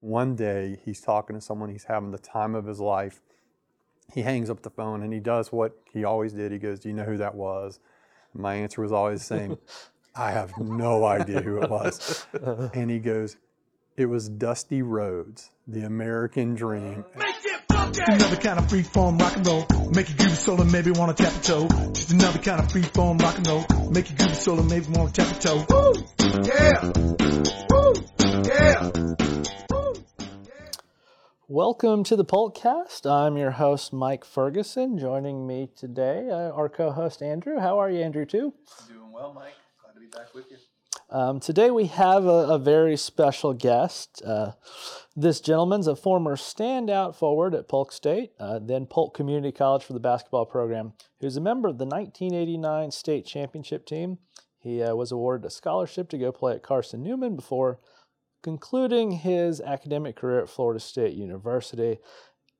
One day he's talking to someone, he's having the time of his life. He hangs up the phone and he does what he always did. He goes, Do you know who that was? My answer was always the same I have no idea who it was. And he goes, It was Dusty Rhodes, the American dream. Another kind of free form rock and roll. Make you groove solo, maybe wanna tap a toe. Just another kind of free form rock and roll. Make you groove solo, maybe wanna tap a toe. Woo! Yeah! Woo! Yeah! Welcome to the Polkcast. I'm your host, Mike Ferguson. Joining me today, uh, our co-host Andrew. How are you, Andrew? Too. Doing well, Mike. Glad to be back with you. Um, today we have a, a very special guest. Uh, this gentleman's a former standout forward at Polk State, uh, then Polk Community College for the basketball program, who's a member of the 1989 state championship team. He uh, was awarded a scholarship to go play at Carson Newman before concluding his academic career at Florida State University.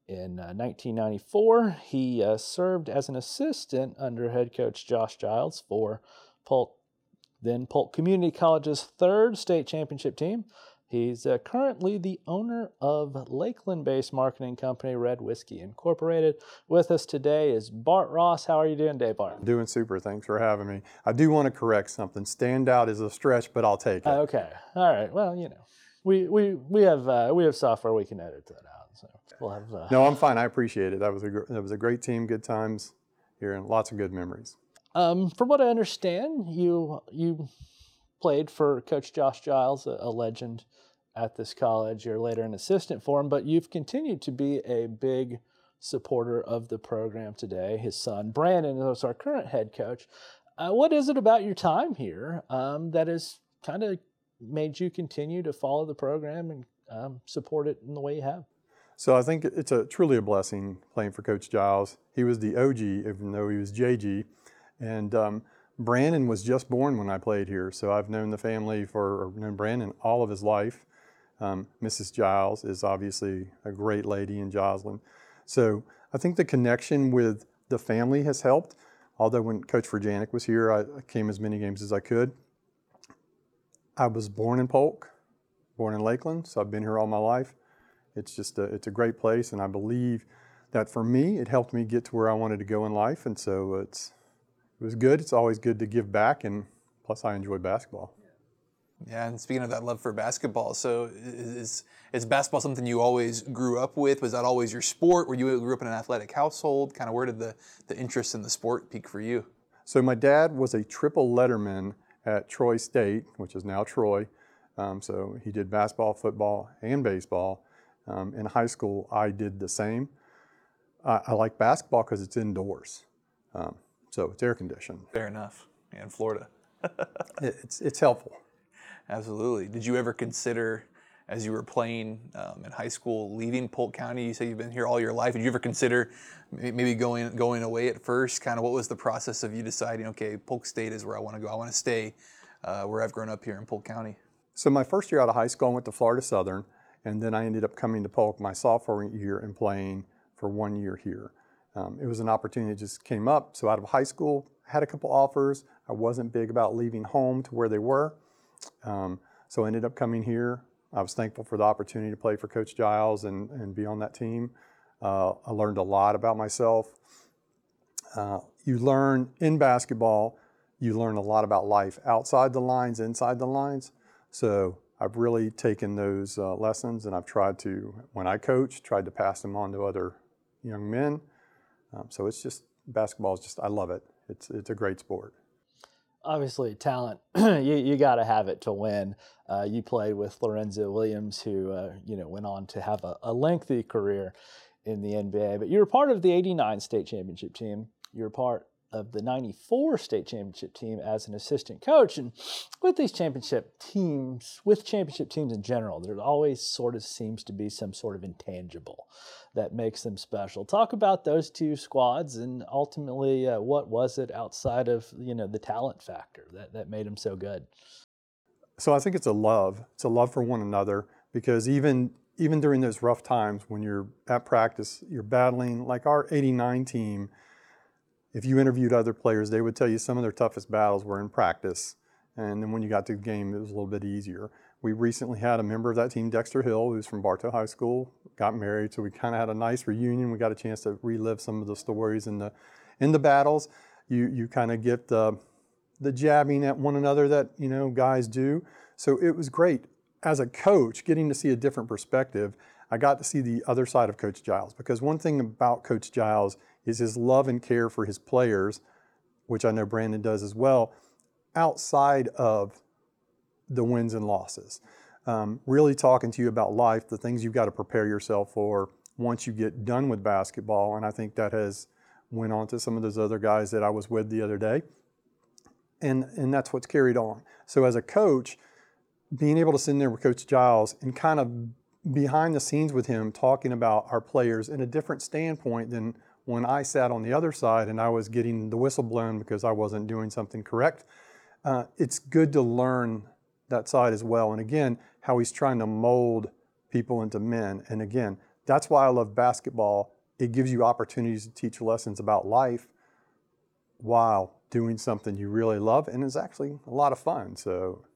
In 1994, uh, he uh, served as an assistant under head coach Josh Giles for Polk then Polk Community College's third state championship team. He's uh, currently the owner of Lakeland based marketing company Red Whiskey Incorporated. With us today is Bart Ross. How are you doing today, Bart? Doing super. Thanks for having me. I do want to correct something. Standout is a stretch, but I'll take it. Okay. All right. Well, you know, we, we, we, have, uh, we have software we can edit that out. So we'll have. Uh, no, I'm fine. I appreciate it. That was, a, that was a great team, good times here, and lots of good memories. Um, from what I understand, you you played for Coach Josh Giles, a, a, legend at this college. You're later an assistant for him, but you've continued to be a big supporter of the program today. His son Brandon is our current head coach. Uh, what is it about your time here um, that has kind of made you continue to follow the program and um, support it in the way you have? So I think it's a truly a blessing playing for Coach Giles. He was the OG, even though he was JG. And um, Brandon was just born when I played here, so I've known the family for, or known Brandon all of his life. Um, Mrs. Giles is obviously a great lady in Joslyn. So I think the connection with the family has helped. Although when Coach Furjanic was here, I came as many games as I could. I was born in Polk, born in Lakeland, so I've been here all my life. It's just a, it's a great place, and I believe that for me, it helped me get to where I wanted to go in life, and so it's it was good. It's always good to give back, and plus I enjoy basketball. Yeah, and speaking of that love for basketball, so is is basketball something you always grew up with? Was that always your sport? Were you grew up in an athletic household? Kind of where did the the interest in the sport peak for you? So my dad was a triple letterman at Troy State, which is now Troy. Um, so he did basketball, football, and baseball. Um, in high school, I did the same. I, I like basketball because it's indoors. Um, so it's air conditioned. Fair enough. In Florida. it's, it's helpful. Absolutely. Did you ever consider, as you were playing um, in high school, leaving Polk County? You say you've been here all your life. Did you ever consider maybe going going away at first? Kind of what was the process of you deciding, okay, Polk State is where I want to go. I want to stay uh, where I've grown up here in Polk County. So my first year out of high school, I went to Florida Southern, and then I ended up coming to Polk my sophomore year and playing for one year here. Um, it was an opportunity that just came up. So out of high school, had a couple offers. I wasn't big about leaving home to where they were. Um, so I ended up coming here. I was thankful for the opportunity to play for Coach Giles and, and be on that team. Uh, I learned a lot about myself. Uh, you learn in basketball, you learn a lot about life outside the lines, inside the lines. So I've really taken those uh, lessons and I've tried to, when I coach, tried to pass them on to other young men. Um, so it's just basketball is just I love it. It's it's a great sport. Obviously, talent you you got to have it to win. Uh, you played with Lorenzo Williams, who uh, you know went on to have a, a lengthy career in the NBA. But you were part of the '89 state championship team. You were part of the 94 state championship team as an assistant coach. And with these championship teams, with championship teams in general, there always sort of seems to be some sort of intangible that makes them special. Talk about those two squads and ultimately uh, what was it outside of, you know, the talent factor that, that made them so good? So I think it's a love. It's a love for one another because even even during those rough times when you're at practice, you're battling like our 89 team – if you interviewed other players, they would tell you some of their toughest battles were in practice. And then when you got to the game, it was a little bit easier. We recently had a member of that team, Dexter Hill, who's from Bartow High School, got married. So we kind of had a nice reunion. We got a chance to relive some of the stories in the in the battles. You you kind of get the the jabbing at one another that you know guys do. So it was great as a coach getting to see a different perspective. I got to see the other side of Coach Giles because one thing about Coach Giles is his love and care for his players, which I know Brandon does as well, outside of the wins and losses. Um, really talking to you about life, the things you've got to prepare yourself for once you get done with basketball. And I think that has went on to some of those other guys that I was with the other day. And, and that's what's carried on. So as a coach, being able to sit in there with Coach Giles and kind of behind the scenes with him talking about our players in a different standpoint than when I sat on the other side and I was getting the whistle blown because I wasn't doing something correct. Uh, it's good to learn that side as well. And again, how he's trying to mold people into men. And again, that's why I love basketball. It gives you opportunities to teach lessons about life while doing something you really love and it's actually a lot of fun. So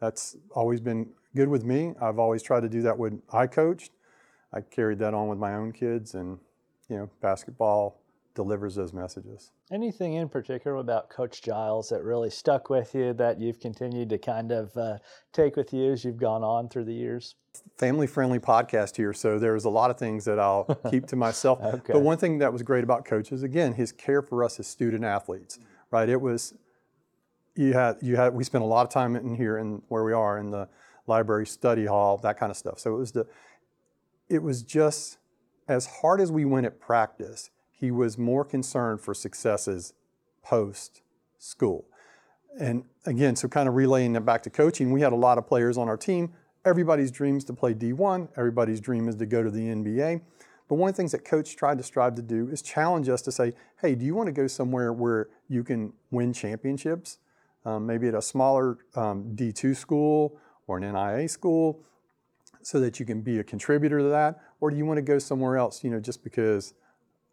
that's always been good with me. I've always tried to do that when I coached. I carried that on with my own kids, and you know, basketball delivers those messages. Anything in particular about Coach Giles that really stuck with you that you've continued to kind of uh, take with you as you've gone on through the years? Family friendly podcast here, so there's a lot of things that I'll keep to myself. Okay. But one thing that was great about Coach is again his care for us as student athletes. Right? It was you had you had we spent a lot of time in here and where we are in the library study hall that kind of stuff so it was the it was just as hard as we went at practice he was more concerned for successes post school and again so kind of relaying that back to coaching we had a lot of players on our team. Everybody's dreams to play d1 everybody's dream is to go to the nba but one of the things that coach tried to strive to do is challenge us to say hey do you want to go somewhere where you can win championships? Um, maybe at a smaller um, D2 school or an NIA school so that you can be a contributor to that? Or do you want to go somewhere else, you know, just because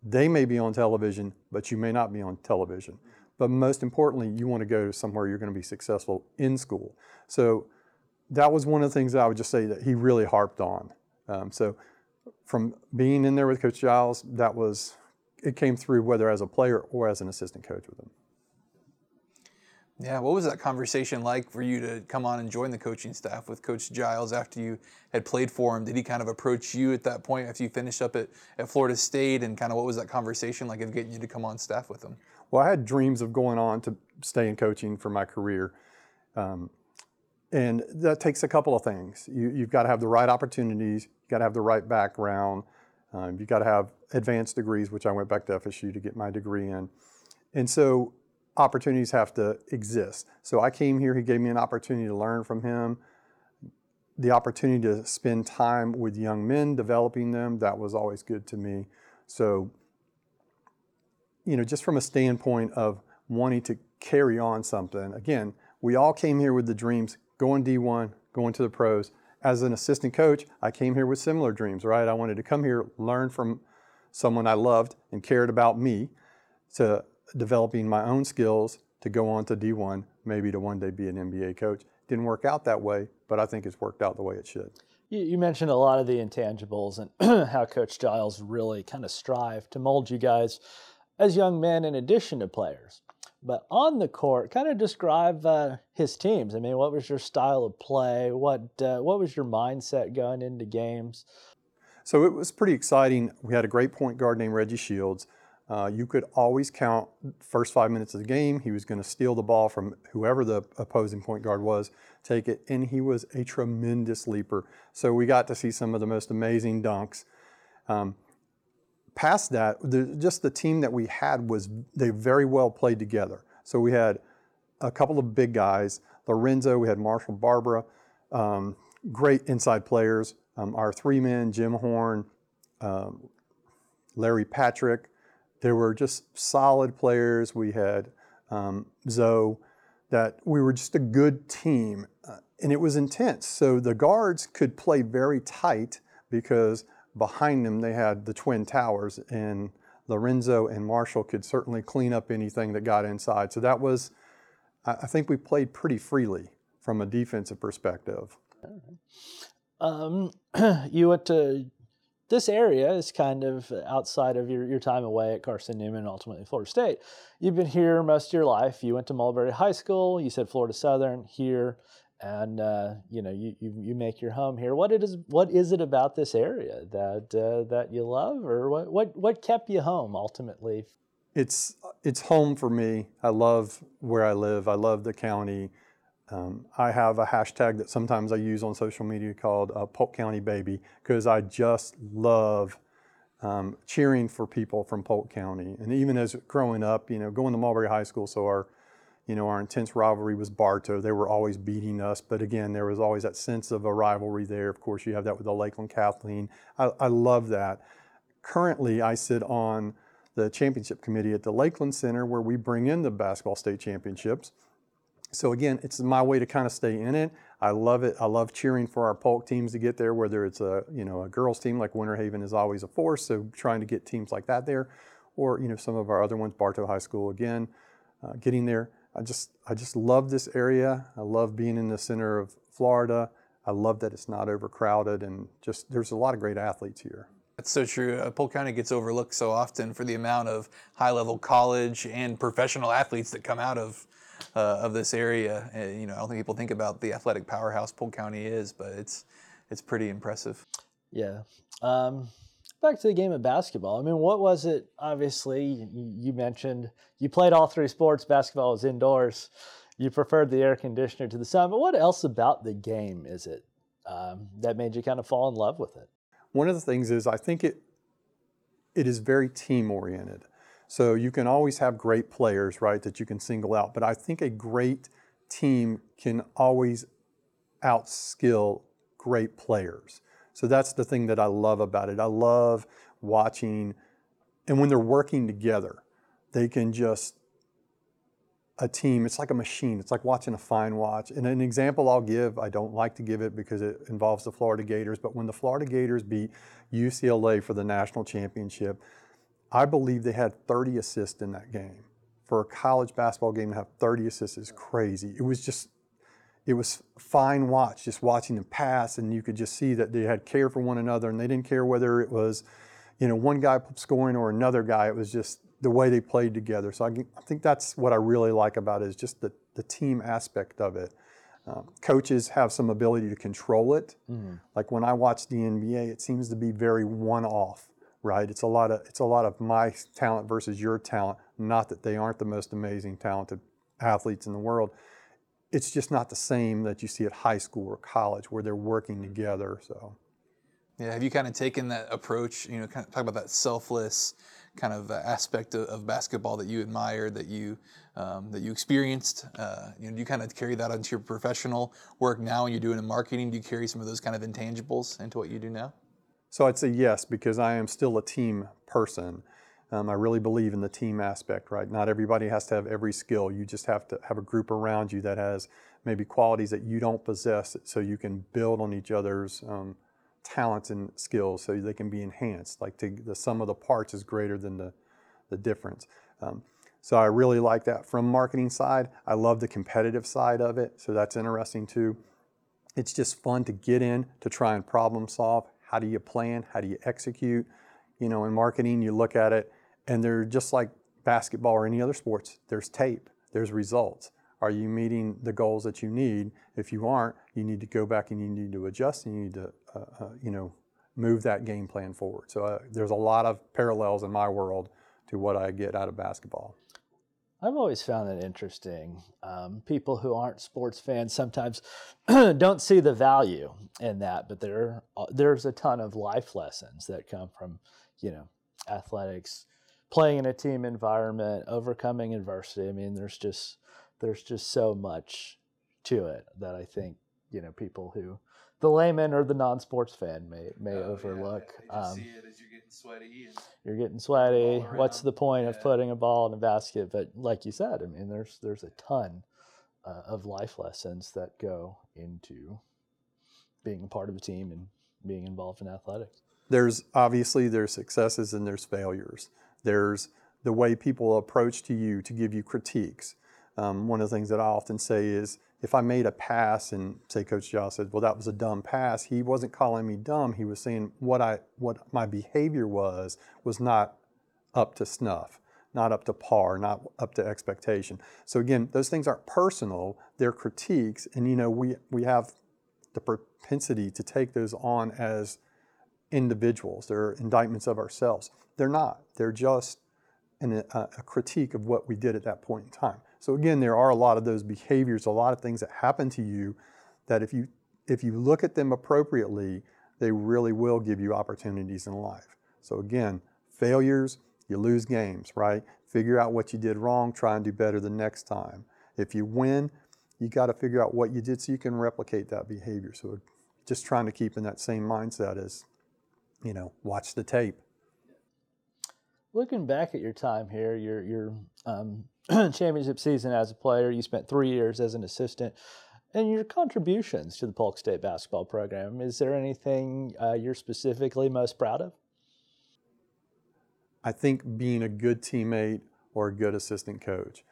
they may be on television, but you may not be on television? But most importantly, you want to go somewhere you're going to be successful in school. So that was one of the things that I would just say that he really harped on. Um, so from being in there with Coach Giles, that was, it came through whether as a player or as an assistant coach with him. Yeah, what was that conversation like for you to come on and join the coaching staff with Coach Giles after you had played for him? Did he kind of approach you at that point after you finished up at, at Florida State? And kind of what was that conversation like of getting you to come on staff with him? Well, I had dreams of going on to stay in coaching for my career. Um, and that takes a couple of things. You, you've got to have the right opportunities, you've got to have the right background, um, you've got to have advanced degrees, which I went back to FSU to get my degree in. And so opportunities have to exist. So I came here, he gave me an opportunity to learn from him, the opportunity to spend time with young men, developing them, that was always good to me. So, you know, just from a standpoint of wanting to carry on something, again, we all came here with the dreams going D1, going to the pros. As an assistant coach, I came here with similar dreams, right? I wanted to come here, learn from someone I loved and cared about me to developing my own skills to go on to D1, maybe to one day be an NBA coach. Didn't work out that way, but I think it's worked out the way it should. You, you mentioned a lot of the intangibles and how Coach Giles really kind of strived to mold you guys as young men in addition to players. But on the court, kind of describe uh, his teams. I mean, what was your style of play? What uh, what was your mindset going into games? So it was pretty exciting. We had a great point guard named Reggie Shields. Uh, you could always count first five minutes of the game. He was going to steal the ball from whoever the opposing point guard was, take it, and he was a tremendous leaper. So we got to see some of the most amazing dunks. Um, past that, the, just the team that we had was they very well played together. So we had a couple of big guys, Lorenzo. We had Marshall Barbara, um, great inside players. Um, our three men, Jim Horn, um, Larry Patrick. There were just solid players. We had um, Zoe, that we were just a good team, uh, and it was intense. So the guards could play very tight because behind them they had the twin towers, and Lorenzo and Marshall could certainly clean up anything that got inside. So that was, I think we played pretty freely from a defensive perspective. Um, you went to this area is kind of outside of your, your time away at Carson Newman, ultimately Florida State. You've been here most of your life. You went to Mulberry High School. You said Florida Southern here, and uh, you know you, you you make your home here. What it is what is it about this area that uh, that you love, or what what what kept you home ultimately? It's it's home for me. I love where I live. I love the county. Um, I have a hashtag that sometimes I use on social media called uh, Polk County Baby because I just love um, cheering for people from Polk County. And even as growing up, you know, going to Mulberry High School, so our, you know, our intense rivalry was Bartow. They were always beating us, but again, there was always that sense of a rivalry there. Of course, you have that with the Lakeland Kathleen. I, I love that. Currently, I sit on the championship committee at the Lakeland Center where we bring in the basketball state championships. So again, it's my way to kind of stay in it. I love it. I love cheering for our Polk teams to get there, whether it's a you know a girls team like Winter Haven is always a force, so trying to get teams like that there, or you know some of our other ones, Bartow High School again, uh, getting there. I just I just love this area. I love being in the center of Florida. I love that it's not overcrowded and just there's a lot of great athletes here. That's so true. Uh, Polk County gets overlooked so often for the amount of high-level college and professional athletes that come out of uh, of this area. Uh, you know, I don't think people think about the athletic powerhouse Polk County is, but it's it's pretty impressive. Yeah. Um, back to the game of basketball. I mean, what was it? Obviously, you, you mentioned you played all three sports. Basketball was indoors. You preferred the air conditioner to the sun. But what else about the game is it um, that made you kind of fall in love with it? One of the things is I think it it is very team oriented. So you can always have great players, right, that you can single out, but I think a great team can always outskill great players. So that's the thing that I love about it. I love watching and when they're working together, they can just a team, it's like a machine. It's like watching a fine watch. And an example I'll give, I don't like to give it because it involves the Florida Gators, but when the Florida Gators beat UCLA for the national championship, I believe they had 30 assists in that game. For a college basketball game to have 30 assists is crazy. It was just, it was fine watch, just watching them pass, and you could just see that they had care for one another, and they didn't care whether it was, you know, one guy scoring or another guy. It was just the way they played together. So I, I think that's what I really like about it is just the, the team aspect of it. Um, coaches have some ability to control it. Mm-hmm. Like when I watch the NBA, it seems to be very one-off right? It's a lot of it's a lot of my talent versus your talent. Not that they aren't the most amazing talented athletes in the world. It's just not the same that you see at high school or college where they're working together. So, yeah, have you kind of taken that approach? You know, kind of talk about that selfless kind of uh, aspect of, of, basketball that you admired, that you um, that you experienced. Uh, you know, do you kind of carry that into your professional work now, when you're doing in marketing? Do you carry some of those kind of intangibles into what you do now? So I'd say yes, because I am still a team person. Um, I really believe in the team aspect, right? Not everybody has to have every skill. You just have to have a group around you that has maybe qualities that you don't possess so you can build on each other's um, talents and skills so they can be enhanced. Like to, the sum of the parts is greater than the, the difference. Um, so I really like that from marketing side. I love the competitive side of it. So that's interesting too. It's just fun to get in to try and problem solve, how do you plan? How do you execute? You know, in marketing, you look at it and they're just like basketball or any other sports. There's tape, there's results. Are you meeting the goals that you need? If you aren't, you need to go back and you need to adjust and you need to, uh, uh, you know, move that game plan forward. So uh, there's a lot of parallels in my world to what I get out of basketball. I've always found it interesting. Um, people who aren't sports fans sometimes don't see the value in that, but there uh, there's a ton of life lessons that come from, you know, athletics, playing in a team environment, overcoming adversity. I mean, there's just there's just so much to it that I think you know people who the layman or the non-sports fan may may oh, overlook. Yeah, um, see it as you're getting sweaty. And you're getting sweaty. What's the point yeah. of putting a ball in a basket? But like you said, I mean, there's there's a ton uh, of life lessons that go into being a part of a team and being involved in athletics. There's obviously there's successes and there's failures. There's the way people approach to you to give you critiques. Um, one of the things that I often say is if I made a pass and say Coach Giles said, "Well, that was a dumb pass," he wasn't calling me dumb. He was saying what I what my behavior was was not up to snuff, not up to par, not up to expectation. So again, those things aren't personal; they're critiques, and you know we we have the propensity to take those on as individuals. They're indictments of ourselves. They're not. They're just an, a, a critique of what we did at that point in time. So again, there are a lot of those behaviors, a lot of things that happen to you that if you if you look at them appropriately, they really will give you opportunities in life. So again, failures, you lose games, right? Figure out what you did wrong, try and do better the next time. If you win, you got to figure out what you did so you can replicate that behavior. So just trying to keep in that same mindset as, you know, watch the tape. Looking back at your time here, your your um, championship season as a player, you spent three years as an assistant, and your contributions to the Polk State basketball program. Is there anything uh, you're specifically most proud of? I think being a good teammate or a good assistant coach.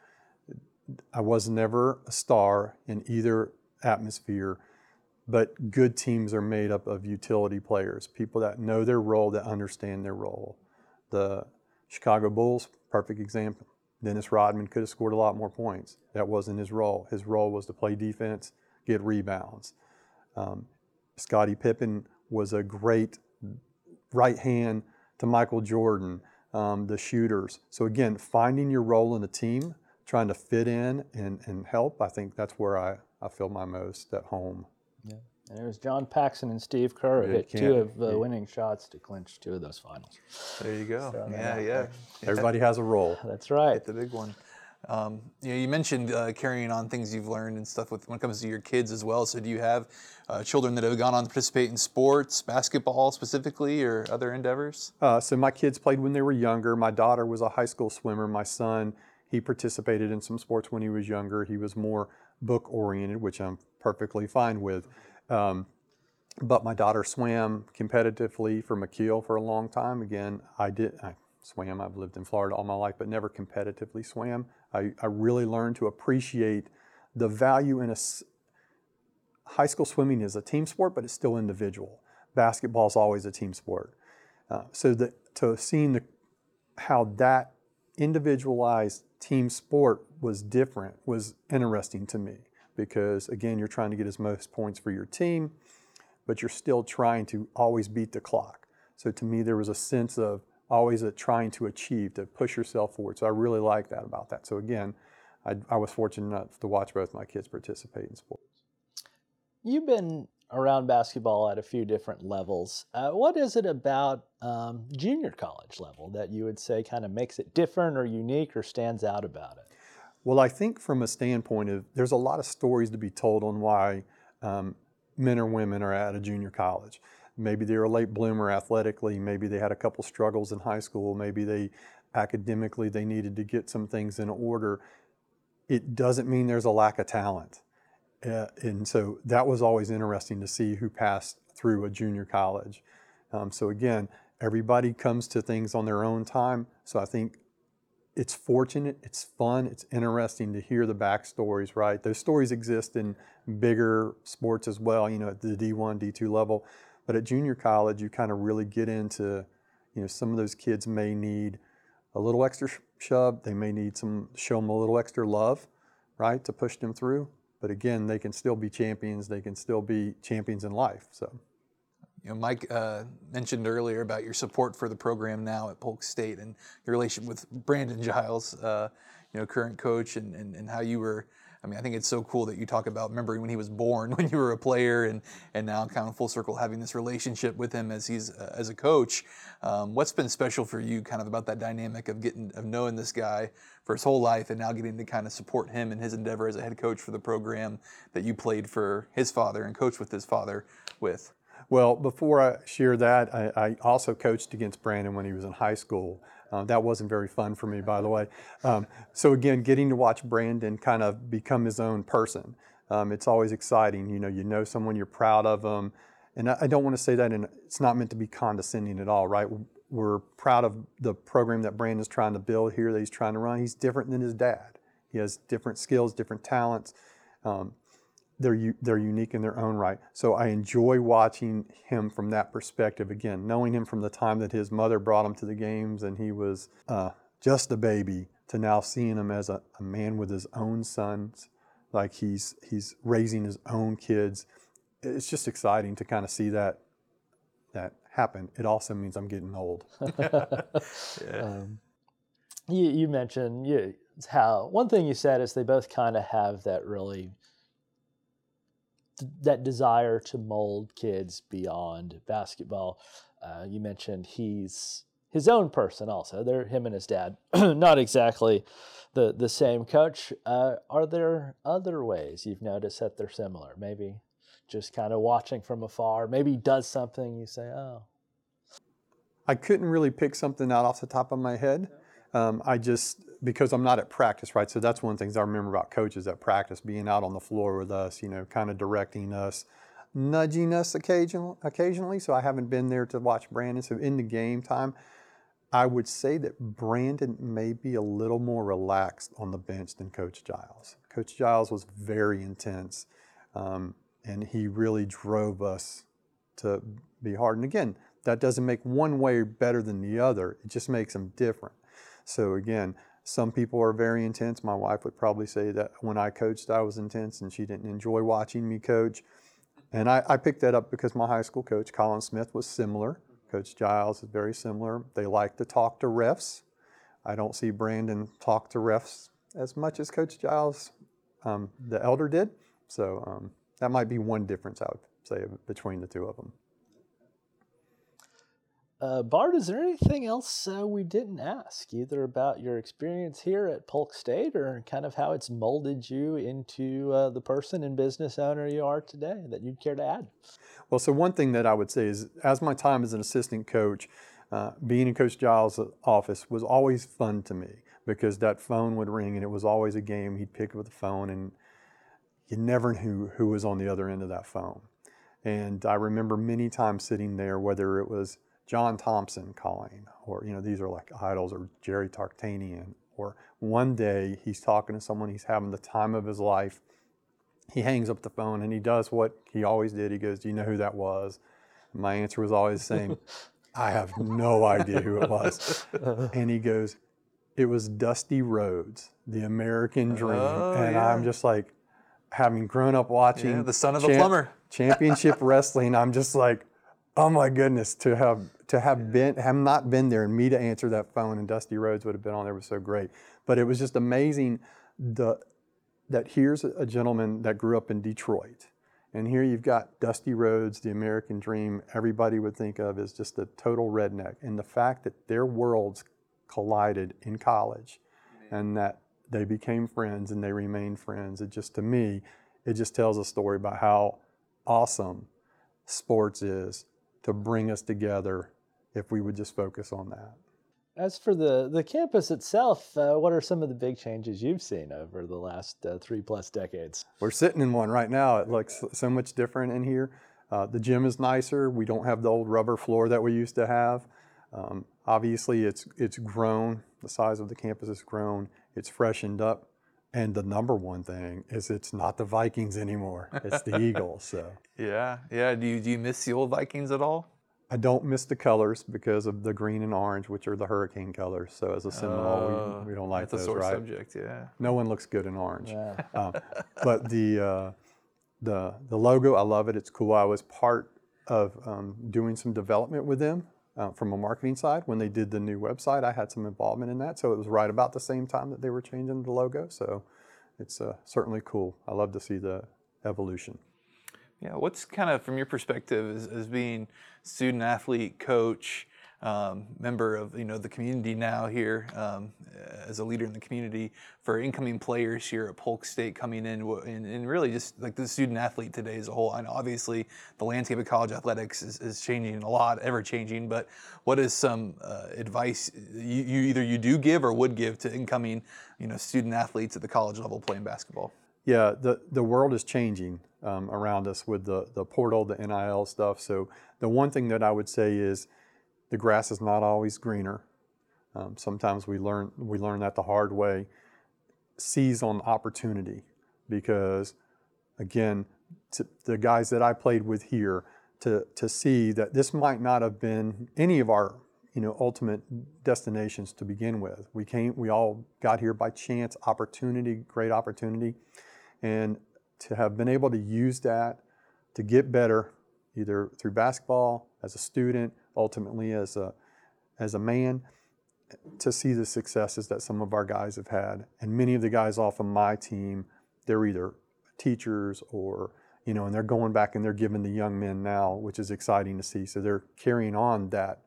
I was never a star in either atmosphere, but good teams are made up of utility players, people that know their role, that understand their role. The Chicago Bulls, perfect example. Dennis Rodman could have scored a lot more points. That wasn't his role. His role was to play defense, get rebounds. Um, Scottie Pippen was a great right hand to Michael Jordan, um, the shooters. So, again, finding your role in the team, trying to fit in and, and help, I think that's where I, I feel my most at home. Yeah. And it was John Paxson and Steve Kerr who Yeah, hit two of the winning shots to clinch two of those finals. There you go. So, yeah, yeah. yeah. Everybody has a role. That's right. Hit the big one. Um, you, know, you mentioned uh, carrying on things you've learned and stuff with when it comes to your kids as well. So, do you have uh, children that have gone on to participate in sports, basketball specifically, or other endeavors? Uh, so my kids played when they were younger. My daughter was a high school swimmer. My son, he participated in some sports when he was younger. He was more book oriented, which I'm perfectly fine with. Um, but my daughter swam competitively for McKeel for a long time. Again, I did. I swam. I've lived in Florida all my life, but never competitively swam. I, I really learned to appreciate the value in a high school swimming is a team sport, but it's still individual. Basketball is always a team sport. Uh, so to seeing the how that individualized team sport was different was interesting to me because again you're trying to get as most points for your team but you're still trying to always beat the clock so to me there was a sense of always a trying to achieve to push yourself forward so i really like that about that so again i, I was fortunate enough to watch both my kids participate in sports You've been around basketball at a few different levels. Uh, what is it about um, junior college level that you would say kind of makes it different or unique or stands out about it? Well, I think from a standpoint of there's a lot of stories to be told on why um, men or women are at a junior college. Maybe they're a late bloomer athletically. Maybe they had a couple struggles in high school. Maybe they academically they needed to get some things in order. It doesn't mean there's a lack of talent. Uh, and so that was always interesting to see who passed through a junior college. Um, so again, everybody comes to things on their own time. So I think it's fortunate, it's fun, it's interesting to hear the backstories, right? Those stories exist in bigger sports as well, you know, at the D1, D2 level. But at junior college, you kind of really get into, you know, some of those kids may need a little extra shove, they may need some, show them a little extra love, right, to push them through. But again, they can still be champions, they can still be champions in life. So. You know, Mike uh, mentioned earlier about your support for the program now at Polk State and your relation with Brandon Giles, uh, you know, current coach, and, and, and how you were. I mean, I think it's so cool that you talk about remembering when he was born, when you were a player, and and now kind of full circle having this relationship with him as he's uh, as a coach. Um, what's been special for you, kind of about that dynamic of getting of knowing this guy for his whole life, and now getting to kind of support him in his endeavor as a head coach for the program that you played for his father and coached with his father with. Well, before I share that, I, I also coached against Brandon when he was in high school. Uh, that wasn't very fun for me, by the way. Um, so again, getting to watch Brandon kind of become his own person, um, it's always exciting. You know, you know someone, you're proud of them, and I, I don't want to say that, and it's not meant to be condescending at all, right? We're proud of the program that Brandon's trying to build here, that he's trying to run. He's different than his dad. He has different skills, different talents. Um, they're u- they're unique in their own right. So I enjoy watching him from that perspective. Again, knowing him from the time that his mother brought him to the games and he was uh, just a baby, to now seeing him as a, a man with his own sons, like he's he's raising his own kids. It's just exciting to kind of see that that happen. It also means I'm getting old. Um, you, you mentioned you, how one thing you said is they both kind of have that really that desire to mold kids beyond basketball. Uh, you mentioned he's his own person also. They're him and his dad, not exactly the the same coach. Uh, are there other ways you've noticed that they're similar? Maybe just kind of watching from afar. Maybe he does something you say, oh, I couldn't really pick something out off the top of my head. Um, I just because I'm not at practice, right? So that's one of the things I remember about coaches at practice, being out on the floor with us, you know, kind of directing us, nudging us occasional, occasionally. So I haven't been there to watch Brandon. So in the game time, I would say that Brandon may be a little more relaxed on the bench than Coach Giles. Coach Giles was very intense, um, and he really drove us to be hard. And again, that doesn't make one way better than the other. It just makes them different. So again, some people are very intense. My wife would probably say that when I coached, I was intense, and she didn't enjoy watching me coach. And I, I picked that up because my high school coach, Colin Smith, was similar. Coach Giles is very similar. They like to talk to refs. I don't see Brandon talk to refs as much as Coach Giles, um, the elder, did. So um, that might be one difference I would say between the two of them. Uh, Bart, is there anything else uh, we didn't ask, either about your experience here at Polk State or kind of how it's molded you into uh, the person and business owner you are today that you'd care to add? Well, so one thing that I would say is, as my time as an assistant coach, uh, being in Coach Giles' office was always fun to me because that phone would ring and it was always a game. He'd pick up the phone and you never knew who was on the other end of that phone. And I remember many times sitting there, whether it was John Thompson calling, or you know, these are like idols, or Jerry Tarkanian, or one day he's talking to someone, he's having the time of his life. He hangs up the phone and he does what he always did. He goes, Do you know who that was? My answer was always the same I have no idea who it was. and he goes, It was Dusty Rhodes, the American oh, Dream. Oh, and yeah. I'm just like, having grown up watching Yeah, the son of the plumber. championship wrestling, I'm just like, oh my goodness, to have to have been have not been there and me to answer that phone and Dusty Rhodes would have been on there was so great. But it was just amazing the that here's a gentleman that grew up in Detroit. And here you've got Dusty Rhodes, the American dream, everybody would think of as just a total redneck. And the fact that their worlds collided in college and that they became friends and they remained friends, it just, to me, it just tells a story about how awesome sports is to bring us together if we would just focus on that. As for the, the campus itself, uh, what are some of the big changes you've seen over the last uh, three plus decades? We're sitting in one right now. It looks so much different in here. Uh, the gym is nicer. We don't have the old rubber floor that we used to have. Um, obviously, it's it's grown. The size of the campus has grown. It's freshened up. And the number one thing is it's not the Vikings anymore. It's the Eagles. So Yeah, yeah. Do you do you miss the old Vikings at all? I don't miss the colors because of the green and orange, which are the hurricane colors. So as a Seminole, we, we don't like That's a those, sore right? subject. Yeah. No one looks good in orange. Yeah. Um, but the uh, the the logo, I love it. It's cool. I was part of um, doing some development with them uh, from a marketing side when they did the new website. I had some involvement in that, so it was right about the same time that they were changing the logo. So it's uh, certainly cool. I love to see the evolution. Yeah, what's kind of from your perspective as, as being student athlete, coach, um, member of you know the community now here um, as a leader in the community for incoming players here at Polk State coming in and, and really just like the student athlete today as a whole. Know obviously the landscape of college athletics is, is changing a lot, ever changing. But what is some uh, advice you, you either you do give or would give to incoming you know student athletes at the college level playing basketball? Yeah, the, the world is changing um, around us with the, the portal, the NIL stuff. So the one thing that I would say is the grass is not always greener. Um, sometimes we learn we learn that the hard way. Seize on opportunity because again, the guys that I played with here to, to see that this might not have been any of our you know ultimate destinations to begin with. We came, we all got here by chance, opportunity, great opportunity, and to have been able to use that to get better, either through basketball, as a student, ultimately as a as a man, to see the successes that some of our guys have had, and many of the guys off of my team, they're either teachers or you know, and they're going back and they're giving the young men now, which is exciting to see. So they're carrying on that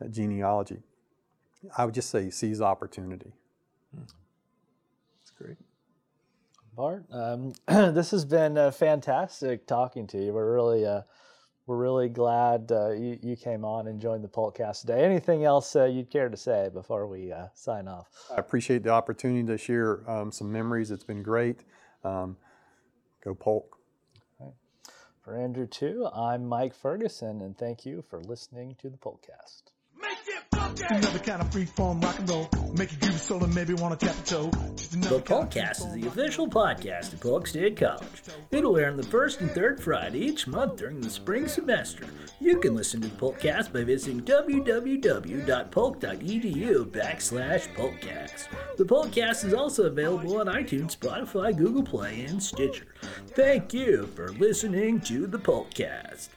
that genealogy. I would just say seize opportunity. That's great. Bart, um, this has been uh, fantastic talking to you. We're really, uh, we're really glad uh, you, you came on and joined the Polkcast today. Anything else uh, you'd care to say before we uh, sign off? I appreciate the opportunity to share um, some memories. It's been great. Um, go Polk. For Andrew, too, I'm Mike Ferguson, and thank you for listening to the Polkcast. Another kind of free form rock and roll. Make you groove soul and maybe want to tap a toe. The podcast is the official podcast of Polk State College. It'll air on the first and third Friday each month during the spring semester. You can listen to the Polkcast by visiting www.polk.edu backslash Polkcast. The Polkcast is also available on iTunes, Spotify, Google Play, and Stitcher. Thank you for listening to the Polkcast.